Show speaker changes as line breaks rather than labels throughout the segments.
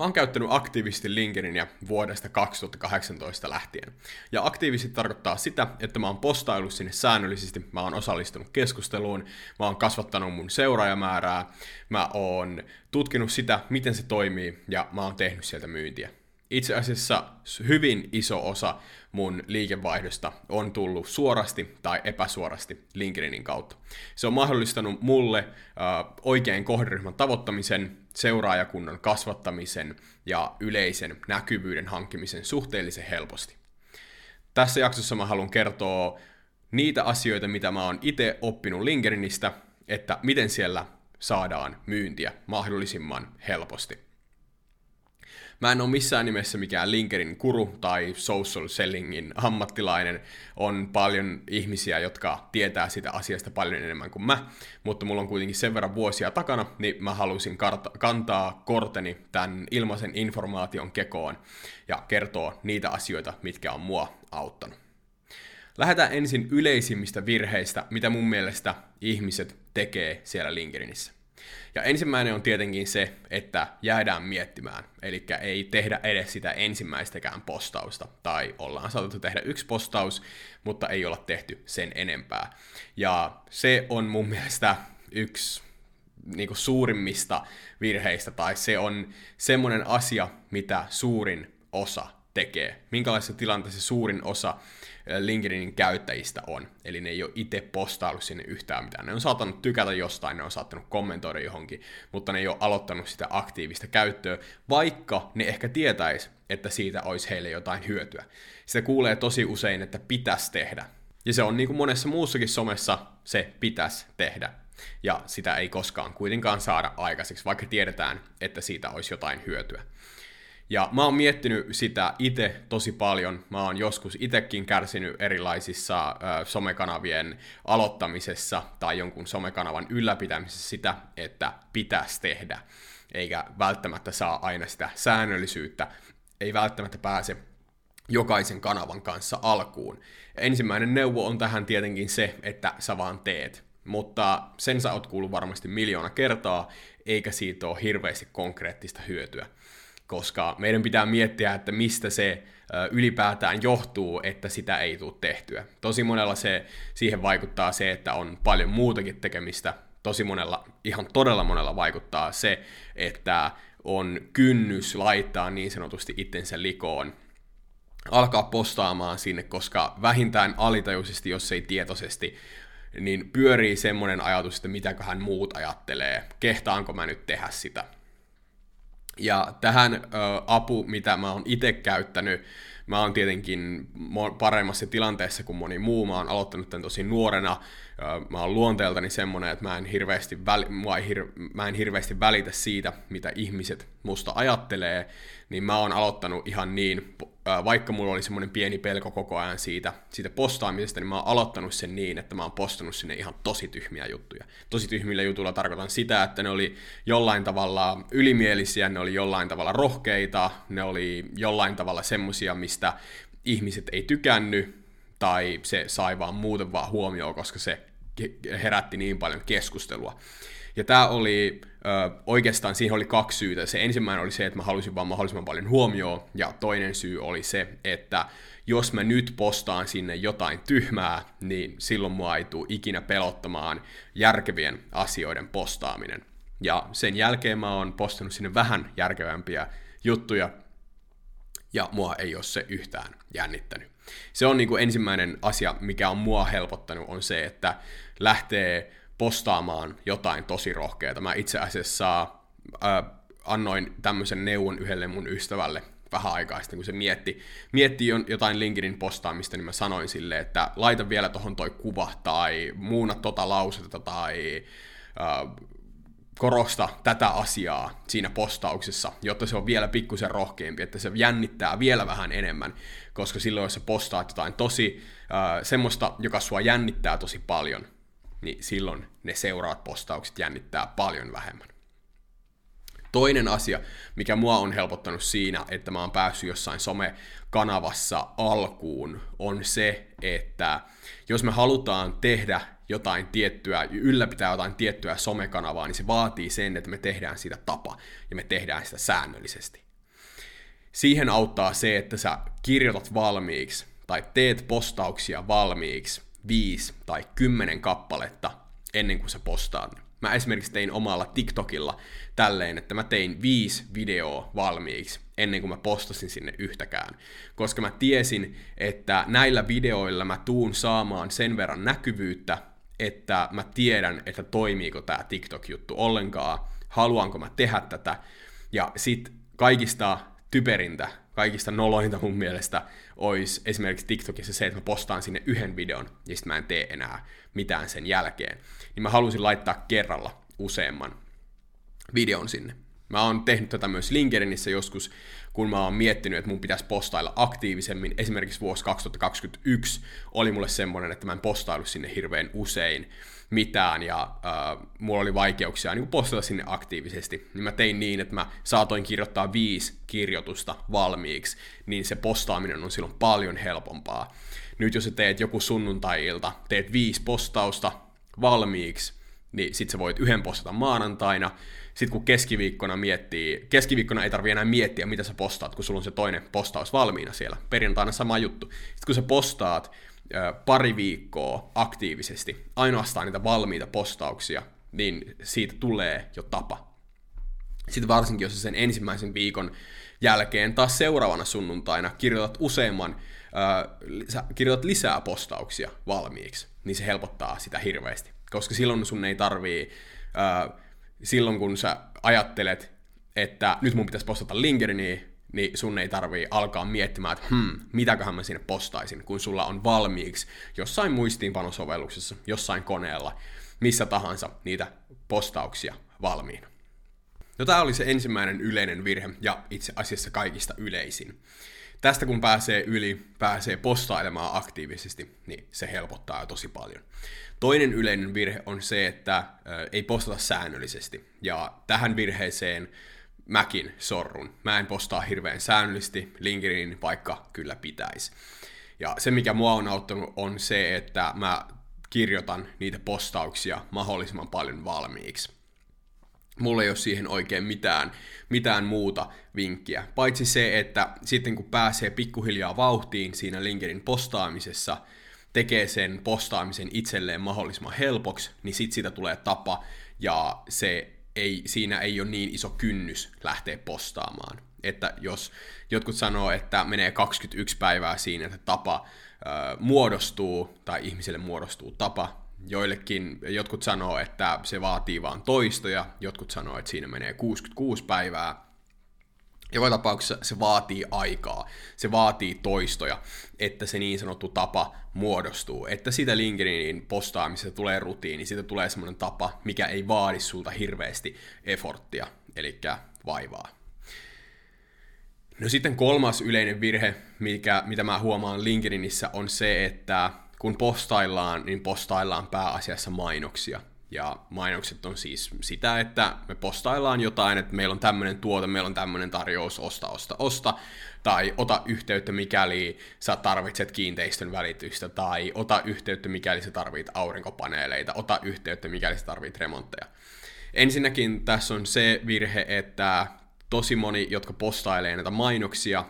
Mä oon käyttänyt aktiivisesti LinkedInia vuodesta 2018 lähtien. Ja aktiivisesti tarkoittaa sitä, että mä oon postaillut sinne säännöllisesti, mä oon osallistunut keskusteluun, mä oon kasvattanut mun seuraajamäärää, mä oon tutkinut sitä, miten se toimii, ja mä oon tehnyt sieltä myyntiä itse asiassa hyvin iso osa mun liikevaihdosta on tullut suorasti tai epäsuorasti LinkedInin kautta. Se on mahdollistanut mulle äh, kohderyhmän tavoittamisen, seuraajakunnan kasvattamisen ja yleisen näkyvyyden hankkimisen suhteellisen helposti. Tässä jaksossa mä haluan kertoa niitä asioita, mitä mä oon itse oppinut LinkedInistä, että miten siellä saadaan myyntiä mahdollisimman helposti. Mä en ole missään nimessä mikään LinkedIn kuru tai social sellingin ammattilainen. On paljon ihmisiä, jotka tietää sitä asiasta paljon enemmän kuin mä, mutta mulla on kuitenkin sen verran vuosia takana, niin mä halusin kantaa korteni tämän ilmaisen informaation kekoon ja kertoa niitä asioita, mitkä on mua auttanut. Lähdetään ensin yleisimmistä virheistä, mitä mun mielestä ihmiset tekee siellä LinkedInissä. Ja ensimmäinen on tietenkin se, että jäädään miettimään, eli ei tehdä edes sitä ensimmäistäkään postausta, tai ollaan saatettu tehdä yksi postaus, mutta ei olla tehty sen enempää. Ja se on mun mielestä yksi niin kuin suurimmista virheistä, tai se on semmoinen asia, mitä suurin osa tekee. Minkälaisessa tilanteessa suurin osa LinkedInin käyttäjistä on. Eli ne ei ole itse postaillut sinne yhtään mitään. Ne on saattanut tykätä jostain, ne on saattanut kommentoida johonkin, mutta ne ei ole aloittanut sitä aktiivista käyttöä, vaikka ne ehkä tietäisi, että siitä olisi heille jotain hyötyä. Sitä kuulee tosi usein, että pitäisi tehdä. Ja se on niin kuin monessa muussakin somessa, se pitäisi tehdä. Ja sitä ei koskaan kuitenkaan saada aikaiseksi, vaikka tiedetään, että siitä olisi jotain hyötyä. Ja mä oon miettinyt sitä itse tosi paljon. Mä oon joskus itsekin kärsinyt erilaisissa ö, somekanavien aloittamisessa tai jonkun somekanavan ylläpitämisessä sitä, että pitäisi tehdä, eikä välttämättä saa aina sitä säännöllisyyttä, ei välttämättä pääse jokaisen kanavan kanssa alkuun. Ensimmäinen neuvo on tähän tietenkin se, että sä vaan teet. Mutta sen sä oot kuullut varmasti miljoona kertaa, eikä siitä ole hirveästi konkreettista hyötyä koska meidän pitää miettiä, että mistä se ylipäätään johtuu, että sitä ei tule tehtyä. Tosi monella se, siihen vaikuttaa se, että on paljon muutakin tekemistä. Tosi monella, ihan todella monella vaikuttaa se, että on kynnys laittaa niin sanotusti itsensä likoon alkaa postaamaan sinne, koska vähintään alitajuisesti, jos ei tietoisesti, niin pyörii semmoinen ajatus, että mitäköhän muut ajattelee, kehtaanko mä nyt tehdä sitä. Ja tähän ö, apu, mitä mä oon itse käyttänyt, mä oon tietenkin paremmassa tilanteessa kuin moni muu. Mä oon aloittanut tämän tosi nuorena. Mä oon luonteeltani semmonen, että mä en, hirveästi väli, mua ei hir, mä en hirveästi välitä siitä, mitä ihmiset musta ajattelee. Niin mä oon aloittanut ihan niin vaikka mulla oli semmoinen pieni pelko koko ajan siitä, siitä postaamisesta, niin mä oon aloittanut sen niin, että mä oon postannut sinne ihan tosi tyhmiä juttuja. Tosi tyhmillä jutuilla tarkoitan sitä, että ne oli jollain tavalla ylimielisiä, ne oli jollain tavalla rohkeita, ne oli jollain tavalla semmosia, mistä ihmiset ei tykännyt, tai se sai vaan muuten vaan huomioon, koska se herätti niin paljon keskustelua. Ja tämä oli ö, oikeastaan, siihen oli kaksi syytä. Se ensimmäinen oli se, että mä halusin vaan mahdollisimman paljon huomioon, ja toinen syy oli se, että jos mä nyt postaan sinne jotain tyhmää, niin silloin mua ei tule ikinä pelottamaan järkevien asioiden postaaminen. Ja sen jälkeen mä oon postannut sinne vähän järkevämpiä juttuja, ja mua ei ole se yhtään jännittänyt. Se on niin kuin ensimmäinen asia, mikä on mua helpottanut, on se, että lähtee postaamaan jotain tosi rohkeata. Mä itse asiassa äh, annoin tämmöisen neuvon yhdelle mun ystävälle vähän aikaa sitten, kun se mietti, mietti jotain LinkedIn postaamista, niin mä sanoin sille, että laita vielä tohon toi kuva tai muuna tota lausetta tai äh, korosta tätä asiaa siinä postauksessa, jotta se on vielä pikkusen rohkeampi, että se jännittää vielä vähän enemmän, koska silloin jos sä postaat jotain tosi äh, semmoista, joka sua jännittää tosi paljon, niin silloin ne seuraavat postaukset jännittää paljon vähemmän. Toinen asia, mikä mua on helpottanut siinä, että mä oon päässyt jossain somekanavassa alkuun, on se, että jos me halutaan tehdä jotain tiettyä, ylläpitää jotain tiettyä somekanavaa, niin se vaatii sen, että me tehdään sitä tapa ja me tehdään sitä säännöllisesti. siihen auttaa se, että sä kirjoitat valmiiksi tai teet postauksia valmiiksi viisi tai kymmenen kappaletta ennen kuin sä postaat Mä esimerkiksi tein omalla TikTokilla tälleen, että mä tein viisi videoa valmiiksi ennen kuin mä postasin sinne yhtäkään. Koska mä tiesin, että näillä videoilla mä tuun saamaan sen verran näkyvyyttä, että mä tiedän, että toimiiko tämä TikTok-juttu ollenkaan, haluanko mä tehdä tätä. Ja sit kaikista typerintä, kaikista nolointa mun mielestä olisi esimerkiksi TikTokissa se, että mä postaan sinne yhden videon ja sitten mä en tee enää mitään sen jälkeen. Niin mä halusin laittaa kerralla useamman videon sinne. Mä oon tehnyt tätä myös LinkedInissä joskus, kun mä oon miettinyt, että mun pitäisi postailla aktiivisemmin. Esimerkiksi vuosi 2021 oli mulle semmoinen, että mä en postailu sinne hirveän usein mitään ja äh, mulla oli vaikeuksia niin postata sinne aktiivisesti, niin mä tein niin, että mä saatoin kirjoittaa viisi kirjoitusta valmiiksi, niin se postaaminen on silloin paljon helpompaa. Nyt jos sä teet joku sunnuntai-ilta, teet viisi postausta valmiiksi, niin sit sä voit yhden postata maanantaina, sitten kun keskiviikkona miettii, keskiviikkona ei tarvi enää miettiä, mitä sä postaat, kun sulla on se toinen postaus valmiina siellä. Perjantaina sama juttu. Sitten kun sä postaat pari viikkoa aktiivisesti, ainoastaan niitä valmiita postauksia, niin siitä tulee jo tapa. Sitten varsinkin, jos sen ensimmäisen viikon jälkeen taas seuraavana sunnuntaina kirjoitat useamman, äh, sä kirjoitat lisää postauksia valmiiksi, niin se helpottaa sitä hirveästi. Koska silloin sun ei tarvii, äh, silloin kun sä ajattelet, että nyt mun pitäisi postata LinkedIniin, niin sun ei tarvii alkaa miettimään, että hmm, mitäköhän mä sinne postaisin, kun sulla on valmiiksi jossain muistiinpanosovelluksessa, jossain koneella, missä tahansa niitä postauksia valmiina. No tämä oli se ensimmäinen yleinen virhe ja itse asiassa kaikista yleisin. Tästä kun pääsee yli, pääsee postailemaan aktiivisesti, niin se helpottaa tosi paljon. Toinen yleinen virhe on se, että ei postata säännöllisesti. Ja tähän virheeseen mäkin sorrun. Mä en postaa hirveän säännöllisesti LinkedInin, vaikka kyllä pitäisi. Ja se, mikä mua on auttanut, on se, että mä kirjoitan niitä postauksia mahdollisimman paljon valmiiksi. Mulla ei ole siihen oikein mitään, mitään muuta vinkkiä. Paitsi se, että sitten kun pääsee pikkuhiljaa vauhtiin siinä LinkedIn postaamisessa, tekee sen postaamisen itselleen mahdollisimman helpoksi, niin sit siitä tulee tapa ja se ei, siinä ei ole niin iso kynnys lähteä postaamaan. Että jos jotkut sanoo, että menee 21 päivää siinä, että tapa ö, muodostuu, tai ihmiselle muodostuu tapa, joillekin, jotkut sanoo, että se vaatii vaan toistoja, jotkut sanoo, että siinä menee 66 päivää, joka tapauksessa se vaatii aikaa, se vaatii toistoja, että se niin sanottu tapa muodostuu, että sitä LinkedInin postaamisesta tulee rutiini, siitä tulee semmoinen tapa, mikä ei vaadi sulta hirveästi efforttia, eli vaivaa. No sitten kolmas yleinen virhe, mikä, mitä mä huomaan LinkedInissä, on se, että kun postaillaan, niin postaillaan pääasiassa mainoksia. Ja mainokset on siis sitä, että me postaillaan jotain, että meillä on tämmöinen tuote, meillä on tämmöinen tarjous, osta, osta, osta, tai ota yhteyttä, mikäli sä tarvitset kiinteistön välitystä, tai ota yhteyttä, mikäli sä tarvit aurinkopaneeleita, ota yhteyttä, mikäli sä tarvit remontteja. Ensinnäkin tässä on se virhe, että tosi moni, jotka postailee näitä mainoksia,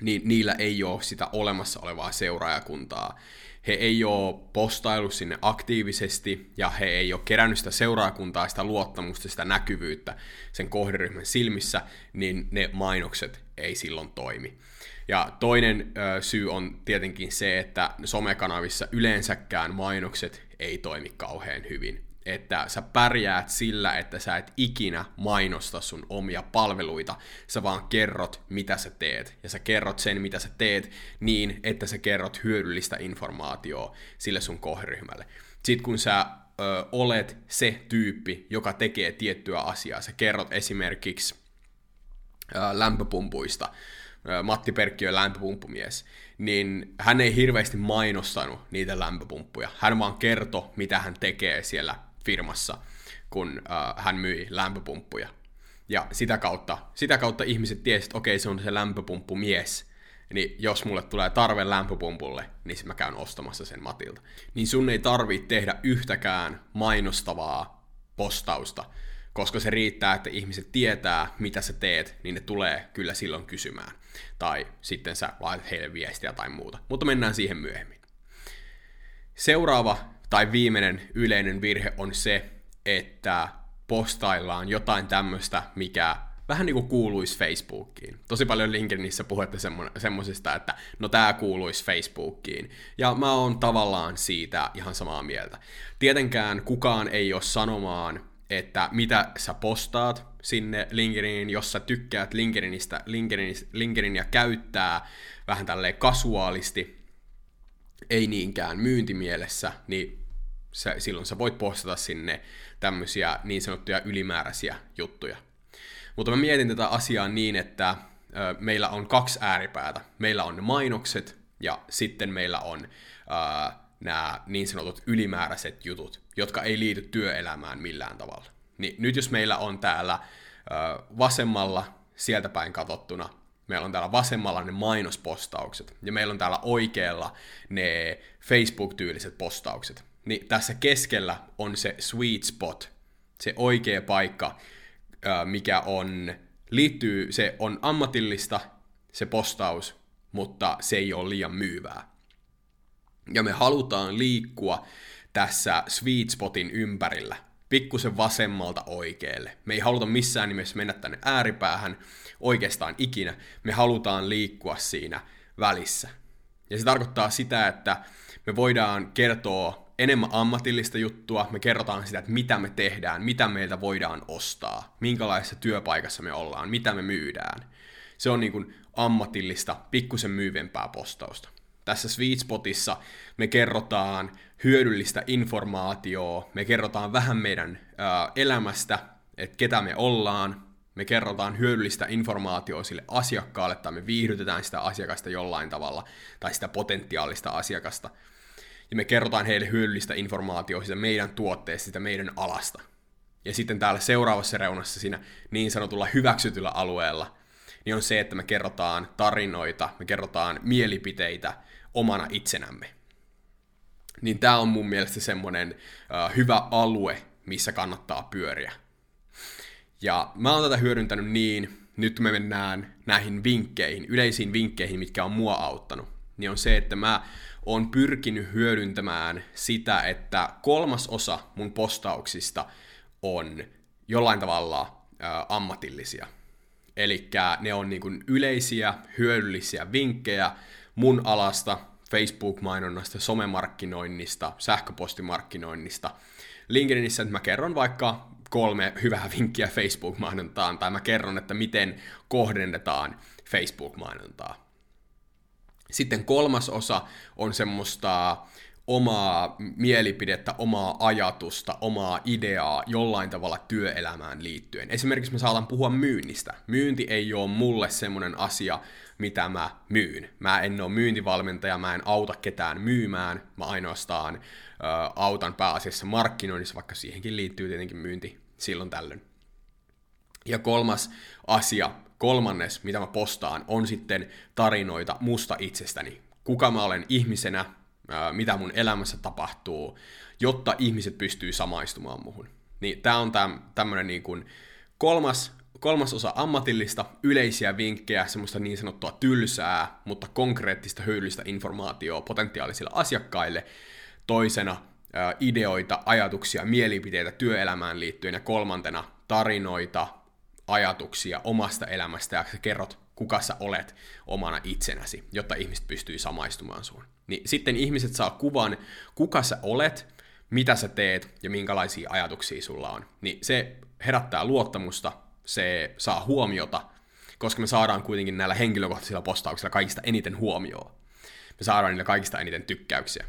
niin niillä ei ole sitä olemassa olevaa seuraajakuntaa he ei ole postailu sinne aktiivisesti ja he ei ole kerännyt sitä seuraakuntaa, sitä luottamusta, sitä näkyvyyttä sen kohderyhmän silmissä, niin ne mainokset ei silloin toimi. Ja toinen ö, syy on tietenkin se, että somekanavissa yleensäkään mainokset ei toimi kauhean hyvin että sä pärjäät sillä, että sä et ikinä mainosta sun omia palveluita, sä vaan kerrot, mitä sä teet, ja sä kerrot sen, mitä sä teet, niin, että sä kerrot hyödyllistä informaatiota sille sun kohderyhmälle. Sitten kun sä ö, olet se tyyppi, joka tekee tiettyä asiaa, sä kerrot esimerkiksi ö, lämpöpumpuista, Matti Perkki on lämpöpumppumies, niin hän ei hirveästi mainostanut niitä lämpöpumppuja. Hän vaan kertoi, mitä hän tekee siellä firmassa, kun uh, hän myi lämpöpumppuja. Ja sitä kautta, sitä kautta ihmiset tiesivät, että okei, se on se lämpöpumppumies, niin jos mulle tulee tarve lämpöpumpulle, niin mä käyn ostamassa sen Matilta. Niin sun ei tarvitse tehdä yhtäkään mainostavaa postausta, koska se riittää, että ihmiset tietää, mitä sä teet, niin ne tulee kyllä silloin kysymään. Tai sitten sä laitat heille viestiä tai muuta. Mutta mennään siihen myöhemmin. Seuraava tai viimeinen yleinen virhe on se, että postaillaan jotain tämmöistä, mikä vähän niin kuin kuuluisi Facebookiin. Tosi paljon LinkedInissä puhutte semmoisista, että no tämä kuuluisi Facebookiin. Ja mä oon tavallaan siitä ihan samaa mieltä. Tietenkään kukaan ei ole sanomaan, että mitä sä postaat sinne LinkedIniin, jos sä tykkäät LinkedInistä, LinkedInia käyttää vähän tälleen kasuaalisti, ei niinkään myyntimielessä, niin sä, silloin sä voit postata sinne tämmöisiä niin sanottuja ylimääräisiä juttuja. Mutta mä mietin tätä asiaa niin, että meillä on kaksi ääripäätä. Meillä on mainokset ja sitten meillä on nämä niin sanotut ylimääräiset jutut, jotka ei liity työelämään millään tavalla. Niin nyt jos meillä on täällä ö, vasemmalla sieltä päin katsottuna meillä on täällä vasemmalla ne mainospostaukset, ja meillä on täällä oikealla ne Facebook-tyyliset postaukset. Niin tässä keskellä on se sweet spot, se oikea paikka, mikä on, liittyy, se on ammatillista, se postaus, mutta se ei ole liian myyvää. Ja me halutaan liikkua tässä sweet spotin ympärillä, pikkusen vasemmalta oikealle. Me ei haluta missään nimessä mennä tänne ääripäähän oikeastaan ikinä. Me halutaan liikkua siinä välissä. Ja se tarkoittaa sitä, että me voidaan kertoa enemmän ammatillista juttua, me kerrotaan sitä, että mitä me tehdään, mitä meiltä voidaan ostaa, minkälaisessa työpaikassa me ollaan, mitä me myydään. Se on niin kuin ammatillista, pikkusen myyvempää postausta. Tässä Sweet Spotissa me kerrotaan hyödyllistä informaatiota, me kerrotaan vähän meidän ää, elämästä, että ketä me ollaan, me kerrotaan hyödyllistä informaatiota sille asiakkaalle tai me viihdytetään sitä asiakasta jollain tavalla tai sitä potentiaalista asiakasta – ja me kerrotaan heille hyödyllistä informaatiota siitä meidän tuotteesta, sitä meidän alasta. Ja sitten täällä seuraavassa reunassa siinä niin sanotulla hyväksytyllä alueella, niin on se, että me kerrotaan tarinoita, me kerrotaan mielipiteitä omana itsenämme. Niin tämä on mun mielestä semmoinen uh, hyvä alue, missä kannattaa pyöriä. Ja mä oon tätä hyödyntänyt niin, nyt me mennään näihin vinkkeihin, yleisiin vinkkeihin, mitkä on mua auttanut, niin on se, että mä on pyrkinyt hyödyntämään sitä, että kolmas osa mun postauksista on jollain tavalla ä, ammatillisia. Eli ne on niin kuin yleisiä, hyödyllisiä vinkkejä mun alasta, Facebook-mainonnasta, somemarkkinoinnista, sähköpostimarkkinoinnista. LinkedInissä että mä kerron vaikka kolme hyvää vinkkiä Facebook-mainontaan, tai mä kerron, että miten kohdennetaan Facebook-mainontaa. Sitten kolmas osa on semmoista omaa mielipidettä, omaa ajatusta, omaa ideaa jollain tavalla työelämään liittyen. Esimerkiksi mä saatan puhua myynnistä. Myynti ei ole mulle semmoinen asia, mitä mä myyn. Mä en ole myyntivalmentaja, mä en auta ketään myymään, mä ainoastaan ö, autan pääasiassa markkinoinnissa, vaikka siihenkin liittyy tietenkin myynti silloin tällöin. Ja kolmas asia kolmannes, mitä mä postaan, on sitten tarinoita musta itsestäni. Kuka mä olen ihmisenä, mitä mun elämässä tapahtuu, jotta ihmiset pystyy samaistumaan muhun. Niin tää on täm, tämmönen niin kuin kolmas, kolmas osa ammatillista, yleisiä vinkkejä, semmoista niin sanottua tylsää, mutta konkreettista hyödyllistä informaatiota potentiaalisille asiakkaille. Toisena ideoita, ajatuksia, mielipiteitä työelämään liittyen ja kolmantena tarinoita, ajatuksia omasta elämästä ja sä kerrot, kuka sä olet omana itsenäsi, jotta ihmiset pystyy samaistumaan sun. Niin sitten ihmiset saa kuvan, kuka sä olet, mitä sä teet ja minkälaisia ajatuksia sulla on. Niin se herättää luottamusta, se saa huomiota, koska me saadaan kuitenkin näillä henkilökohtaisilla postauksilla kaikista eniten huomioon. Me saadaan niillä kaikista eniten tykkäyksiä.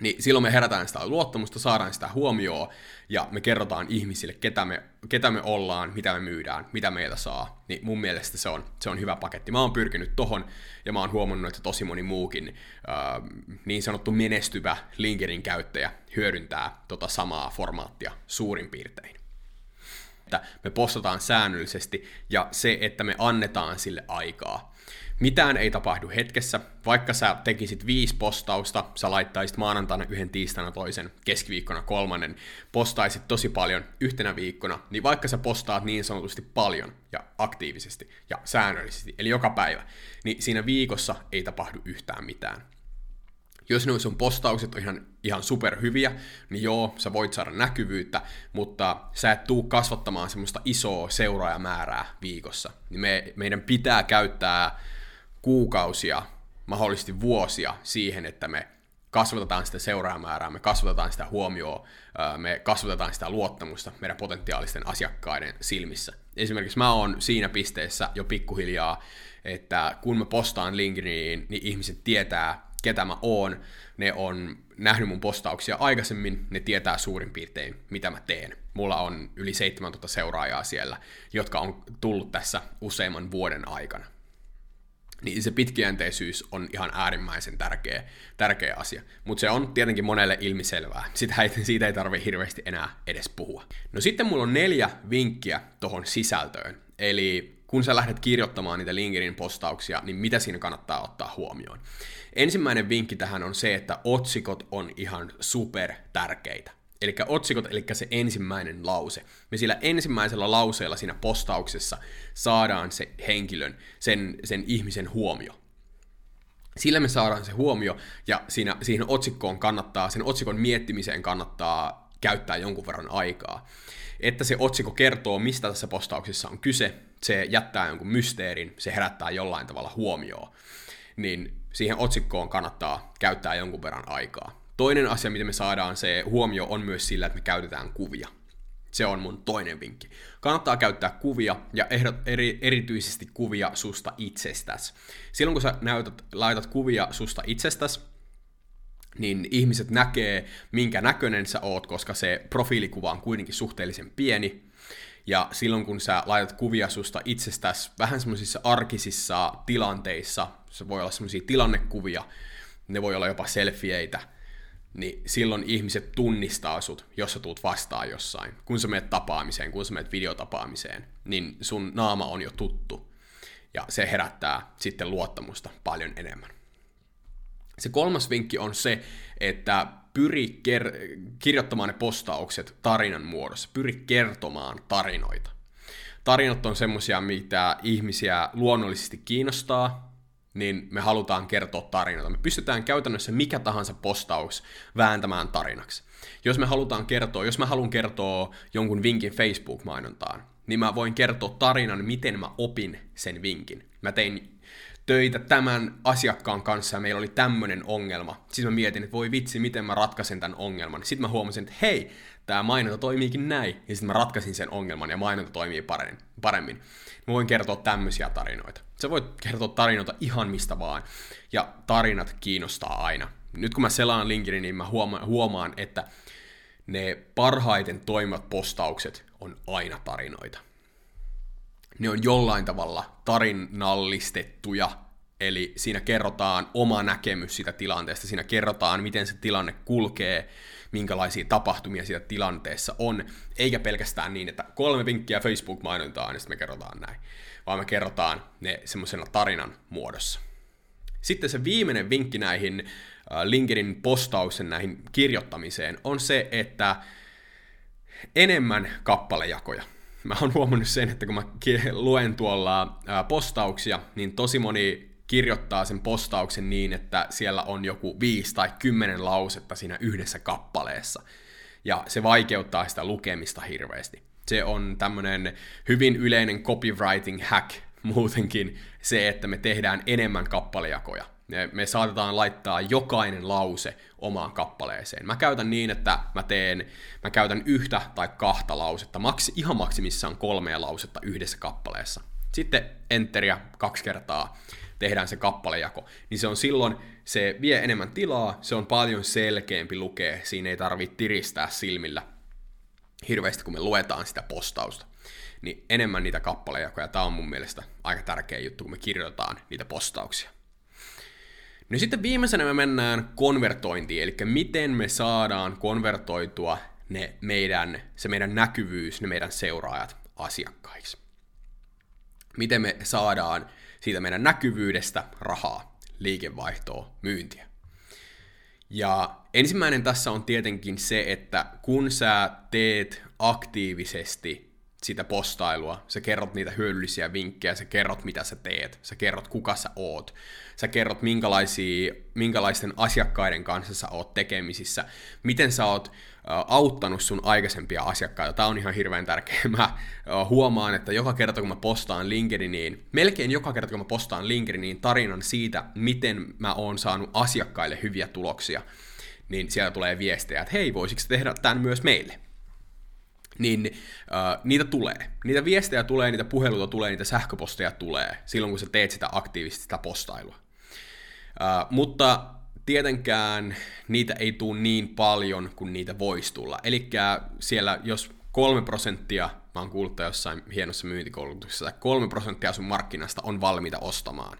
Niin silloin me herätään sitä luottamusta, saadaan sitä huomioon ja me kerrotaan ihmisille, ketä me, ketä me ollaan, mitä me myydään, mitä meiltä saa. Niin mun mielestä se on, se on hyvä paketti. Mä oon pyrkinyt tohon ja mä oon huomannut, että tosi moni muukin äh, niin sanottu menestyvä LinkedIn käyttäjä hyödyntää tota samaa formaattia suurin piirtein. että me postataan säännöllisesti ja se, että me annetaan sille aikaa. Mitään ei tapahdu hetkessä, vaikka sä tekisit viisi postausta, sä laittaisit maanantaina yhden, tiistaina toisen, keskiviikkona kolmannen, postaisit tosi paljon yhtenä viikkona, niin vaikka sä postaat niin sanotusti paljon ja aktiivisesti ja säännöllisesti, eli joka päivä, niin siinä viikossa ei tapahdu yhtään mitään. Jos ne sun postaukset on ihan, ihan superhyviä, niin joo, sä voit saada näkyvyyttä, mutta sä et tuu kasvattamaan semmoista isoa seuraajamäärää viikossa. Niin me, meidän pitää käyttää kuukausia, mahdollisesti vuosia siihen, että me kasvatetaan sitä seuraajamäärää, me kasvatetaan sitä huomioon, me kasvatetaan sitä luottamusta meidän potentiaalisten asiakkaiden silmissä. Esimerkiksi mä oon siinä pisteessä jo pikkuhiljaa, että kun mä postaan LinkedIniin, niin ihmiset tietää, ketä mä oon, ne on nähnyt mun postauksia aikaisemmin, ne tietää suurin piirtein, mitä mä teen. Mulla on yli 7000 seuraajaa siellä, jotka on tullut tässä useamman vuoden aikana niin se pitkäjänteisyys on ihan äärimmäisen tärkeä, tärkeä asia. Mutta se on tietenkin monelle ilmiselvää. Sitä ei, siitä ei tarvitse hirveästi enää edes puhua. No sitten mulla on neljä vinkkiä tuohon sisältöön. Eli kun sä lähdet kirjoittamaan niitä LinkedIn postauksia, niin mitä siinä kannattaa ottaa huomioon? Ensimmäinen vinkki tähän on se, että otsikot on ihan super tärkeitä. Eli otsikot, eli se ensimmäinen lause. Me sillä ensimmäisellä lauseella siinä postauksessa saadaan se henkilön, sen, sen ihmisen huomio. Sillä me saadaan se huomio, ja siinä, siihen otsikkoon kannattaa, sen otsikon miettimiseen kannattaa käyttää jonkun verran aikaa. Että se otsikko kertoo, mistä tässä postauksessa on kyse, se jättää jonkun mysteerin, se herättää jollain tavalla huomioon. Niin siihen otsikkoon kannattaa käyttää jonkun verran aikaa. Toinen asia, miten me saadaan se huomio, on myös sillä, että me käytetään kuvia. Se on mun toinen vinkki. Kannattaa käyttää kuvia ja ehdot, eri, erityisesti kuvia susta itsestäsi. Silloin kun sä näytät, laitat kuvia susta itsestäsi, niin ihmiset näkee, minkä näköinen sä oot, koska se profiilikuva on kuitenkin suhteellisen pieni. Ja silloin kun sä laitat kuvia susta itsestäsi vähän semmoisissa arkisissa tilanteissa, se voi olla semmoisia tilannekuvia, ne voi olla jopa selfieitä, niin silloin ihmiset tunnistaa sut, jos sä tuut vastaan jossain. Kun sä menet tapaamiseen, kun sä menet videotapaamiseen, niin sun naama on jo tuttu. Ja se herättää sitten luottamusta paljon enemmän. Se kolmas vinkki on se, että pyri ker- kirjoittamaan ne postaukset tarinan muodossa. Pyri kertomaan tarinoita. Tarinat on semmosia, mitä ihmisiä luonnollisesti kiinnostaa, niin me halutaan kertoa tarinoita. Me pystytään käytännössä mikä tahansa postaus vääntämään tarinaksi. Jos me halutaan kertoa, jos mä haluan kertoa jonkun vinkin Facebook-mainontaan, niin mä voin kertoa tarinan, miten mä opin sen vinkin. Mä tein töitä tämän asiakkaan kanssa ja meillä oli tämmöinen ongelma. Sitten mä mietin, että voi vitsi, miten mä ratkaisen tämän ongelman. Sitten mä huomasin, että hei, tämä mainonta toimiikin näin. Ja sitten mä ratkaisin sen ongelman ja mainonta toimii paremmin. Mä voin kertoa tämmöisiä tarinoita. Sä voit kertoa tarinoita ihan mistä vaan. Ja tarinat kiinnostaa aina. Nyt kun mä selaan linkin, niin mä huomaan, että ne parhaiten toimivat postaukset on aina tarinoita. Ne on jollain tavalla tarinallistettuja, eli siinä kerrotaan oma näkemys siitä tilanteesta, siinä kerrotaan, miten se tilanne kulkee, minkälaisia tapahtumia siitä tilanteessa on, eikä pelkästään niin, että kolme vinkkiä Facebook-mainontaan, ja sitten me kerrotaan näin, vaan me kerrotaan ne semmoisena tarinan muodossa. Sitten se viimeinen vinkki näihin äh, LinkedIn postauksen näihin kirjoittamiseen on se, että enemmän kappalejakoja. Mä oon huomannut sen, että kun mä luen tuolla äh, postauksia, niin tosi moni kirjoittaa sen postauksen niin, että siellä on joku viisi tai kymmenen lausetta siinä yhdessä kappaleessa. Ja se vaikeuttaa sitä lukemista hirveästi. Se on tämmöinen hyvin yleinen copywriting hack muutenkin, se, että me tehdään enemmän kappalejakoja. Me, saatetaan laittaa jokainen lause omaan kappaleeseen. Mä käytän niin, että mä teen, mä käytän yhtä tai kahta lausetta, maksi, ihan maksimissaan kolmea lausetta yhdessä kappaleessa. Sitten enteriä kaksi kertaa tehdään se kappalejako, niin se on silloin, se vie enemmän tilaa, se on paljon selkeämpi lukea, siinä ei tarvitse tiristää silmillä hirveästi, kun me luetaan sitä postausta. Niin enemmän niitä kappalejakoja, tämä on mun mielestä aika tärkeä juttu, kun me kirjoitetaan niitä postauksia. No sitten viimeisenä me mennään konvertointiin, eli miten me saadaan konvertoitua ne meidän, se meidän näkyvyys, ne meidän seuraajat asiakkaiksi. Miten me saadaan siitä meidän näkyvyydestä rahaa, liikevaihtoa, myyntiä. Ja ensimmäinen tässä on tietenkin se, että kun sä teet aktiivisesti sitä postailua, sä kerrot niitä hyödyllisiä vinkkejä, sä kerrot mitä sä teet, sä kerrot kuka sä oot, sä kerrot minkälaisia, minkälaisten asiakkaiden kanssa sä oot tekemisissä, miten sä oot auttanut sun aikaisempia asiakkaita. Tämä on ihan hirveän tärkeää. Mä huomaan, että joka kerta kun mä postaan LinkedIniin, melkein joka kerta kun mä postaan LinkedIniin tarinan siitä, miten mä oon saanut asiakkaille hyviä tuloksia, niin sieltä tulee viestejä, että hei, voisiko tehdä tämän myös meille? Niin uh, niitä tulee. Niitä viestejä tulee, niitä puheluita tulee, niitä sähköposteja tulee silloin, kun sä teet sitä aktiivisesti sitä postailua. Uh, mutta tietenkään niitä ei tule niin paljon kuin niitä voisi tulla. Eli siellä, jos kolme prosenttia, mä oon kuullut jossain hienossa myyntikoulutuksessa, että kolme prosenttia sun markkinasta on valmiita ostamaan,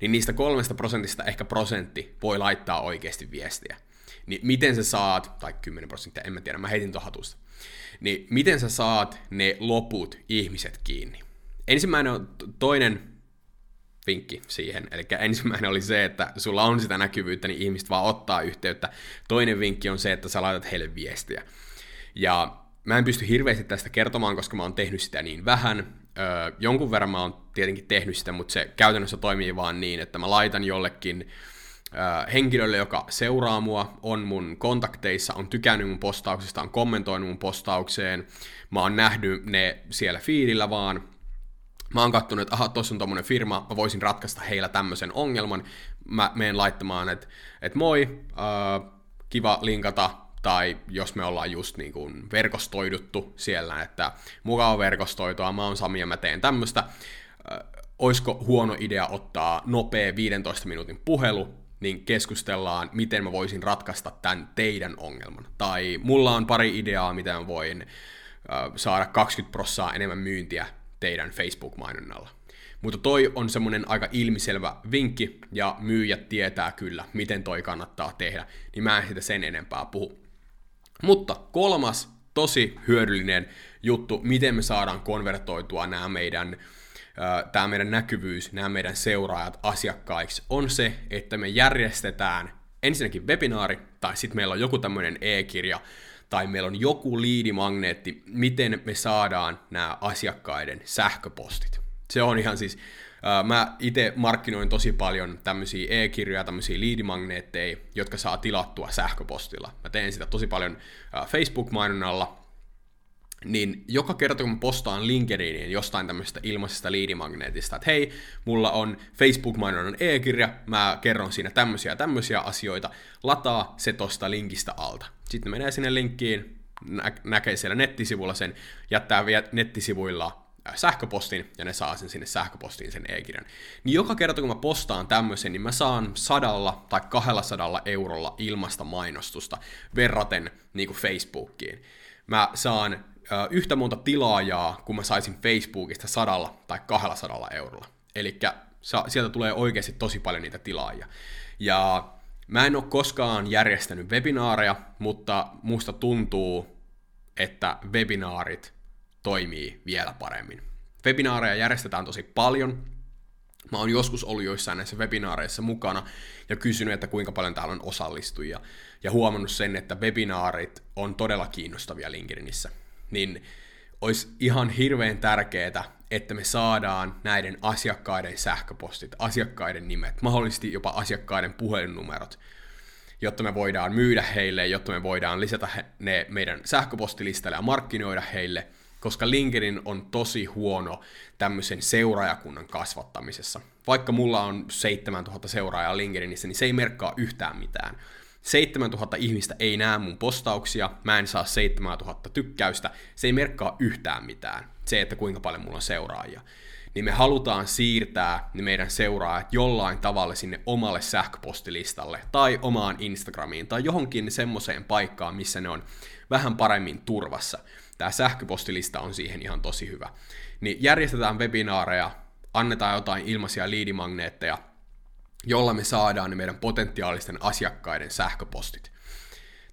niin niistä kolmesta prosentista ehkä prosentti voi laittaa oikeasti viestiä. Niin miten sä saat, tai 10 prosenttia, en mä tiedä, mä heitin tuohon niin miten sä saat ne loput ihmiset kiinni? Ensimmäinen on toinen vinkki siihen. Eli ensimmäinen oli se, että sulla on sitä näkyvyyttä, niin ihmiset vaan ottaa yhteyttä. Toinen vinkki on se, että sä laitat heille viestiä. Ja mä en pysty hirveästi tästä kertomaan, koska mä oon tehnyt sitä niin vähän. Öö, jonkun verran mä oon tietenkin tehnyt sitä, mutta se käytännössä toimii vaan niin, että mä laitan jollekin öö, henkilölle, joka seuraa mua, on mun kontakteissa, on tykännyt mun postauksista, on kommentoinut mun postaukseen, mä oon nähnyt ne siellä fiilillä vaan, mä oon kattonut, että aha, tuossa on tommonen firma, mä voisin ratkaista heillä tämmöisen ongelman, mä menen laittamaan, että et moi, äh, kiva linkata, tai jos me ollaan just niin kuin verkostoiduttu siellä, että mukava verkostoitua, mä oon Sami ja mä teen tämmöistä, äh, oisko huono idea ottaa nopea 15 minuutin puhelu, niin keskustellaan, miten mä voisin ratkaista tämän teidän ongelman. Tai mulla on pari ideaa, miten mä voin äh, saada 20 prossaa enemmän myyntiä teidän Facebook-mainonnalla. Mutta toi on semmonen aika ilmiselvä vinkki, ja myyjät tietää kyllä, miten toi kannattaa tehdä, niin mä en sitä sen enempää puhu. Mutta kolmas tosi hyödyllinen juttu, miten me saadaan konvertoitua nämä meidän, tämä meidän näkyvyys, nämä meidän seuraajat asiakkaiksi, on se, että me järjestetään ensinnäkin webinaari, tai sitten meillä on joku tämmöinen e-kirja, tai meillä on joku liidimagneetti, miten me saadaan nämä asiakkaiden sähköpostit. Se on ihan siis, mä itse markkinoin tosi paljon tämmöisiä e-kirjoja, tämmöisiä liidimagneetteja, jotka saa tilattua sähköpostilla. Mä teen sitä tosi paljon Facebook-mainonnalla, niin joka kerta kun postaan LinkedIniin jostain tämmöisestä ilmaisesta liidimagneetista, että hei, mulla on Facebook-mainonnan e-kirja, mä kerron siinä tämmöisiä tämmöisiä asioita, lataa se tosta linkistä alta. Sitten menee sinne linkkiin, nä- näkee siellä nettisivulla sen, jättää nettisivuilla sähköpostin, ja ne saa sen sinne sähköpostiin sen e-kirjan. Niin joka kerta, kun mä postaan tämmöisen, niin mä saan sadalla tai kahdella sadalla eurolla ilmasta mainostusta verraten niin kuin Facebookiin. Mä saan yhtä monta tilaajaa, kun mä saisin Facebookista sadalla tai kahdella sadalla eurolla. Eli sieltä tulee oikeasti tosi paljon niitä tilaajia. Ja mä en ole koskaan järjestänyt webinaareja, mutta musta tuntuu, että webinaarit toimii vielä paremmin. Webinaareja järjestetään tosi paljon. Mä oon joskus ollut joissain näissä webinaareissa mukana ja kysynyt, että kuinka paljon täällä on osallistujia. Ja huomannut sen, että webinaarit on todella kiinnostavia LinkedInissä niin olisi ihan hirveän tärkeää, että me saadaan näiden asiakkaiden sähköpostit, asiakkaiden nimet, mahdollisesti jopa asiakkaiden puhelinnumerot, jotta me voidaan myydä heille, jotta me voidaan lisätä ne meidän sähköpostilistalle ja markkinoida heille, koska LinkedIn on tosi huono tämmöisen seuraajakunnan kasvattamisessa. Vaikka mulla on 7000 seuraajaa LinkedInissä, niin se ei merkkaa yhtään mitään 7000 ihmistä ei näe mun postauksia, mä en saa 7000 tykkäystä, se ei merkkaa yhtään mitään, se, että kuinka paljon mulla on seuraajia. Niin me halutaan siirtää ne meidän seuraajat jollain tavalla sinne omalle sähköpostilistalle, tai omaan Instagramiin, tai johonkin semmoiseen paikkaan, missä ne on vähän paremmin turvassa. Tämä sähköpostilista on siihen ihan tosi hyvä. Niin järjestetään webinaareja, annetaan jotain ilmaisia liidimagneetteja, jolla me saadaan ne meidän potentiaalisten asiakkaiden sähköpostit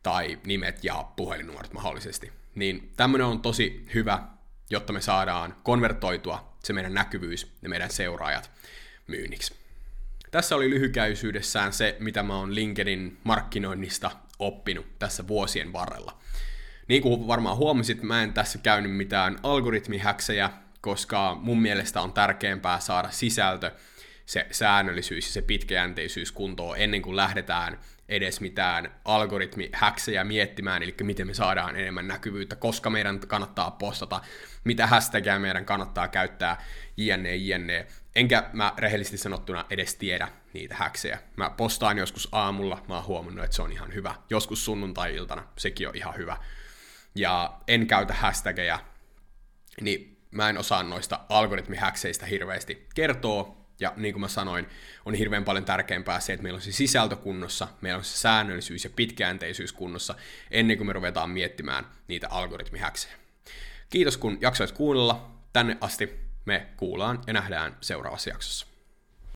tai nimet ja puhelinnumerot mahdollisesti. Niin tämmöinen on tosi hyvä jotta me saadaan konvertoitua se meidän näkyvyys ja meidän seuraajat myynniksi. Tässä oli lyhykäisyydessään se, mitä mä oon LinkedIn markkinoinnista oppinut tässä vuosien varrella. Niin kuin varmaan huomasit, mä en tässä käynyt mitään algoritmihäksejä, koska mun mielestä on tärkeämpää saada sisältö, se säännöllisyys ja se pitkäjänteisyys kuntoon ennen kuin lähdetään edes mitään algoritmihäksejä miettimään, eli miten me saadaan enemmän näkyvyyttä, koska meidän kannattaa postata, mitä hashtagia meidän kannattaa käyttää, jne, jne. Enkä mä rehellisesti sanottuna edes tiedä niitä häksejä. Mä postaan joskus aamulla, mä oon huomannut, että se on ihan hyvä. Joskus sunnuntai-iltana, sekin on ihan hyvä. Ja en käytä hashtageja, niin mä en osaa noista algoritmihäkseistä hirveästi kertoa, ja niin kuin mä sanoin, on hirveän paljon tärkeämpää se, että meillä on se sisältö kunnossa, meillä on se säännöllisyys ja pitkäjänteisyys kunnossa, ennen kuin me ruvetaan miettimään niitä algoritmihäksejä. Kiitos kun jaksoit kuunnella tänne asti. Me kuullaan ja nähdään seuraavassa jaksossa.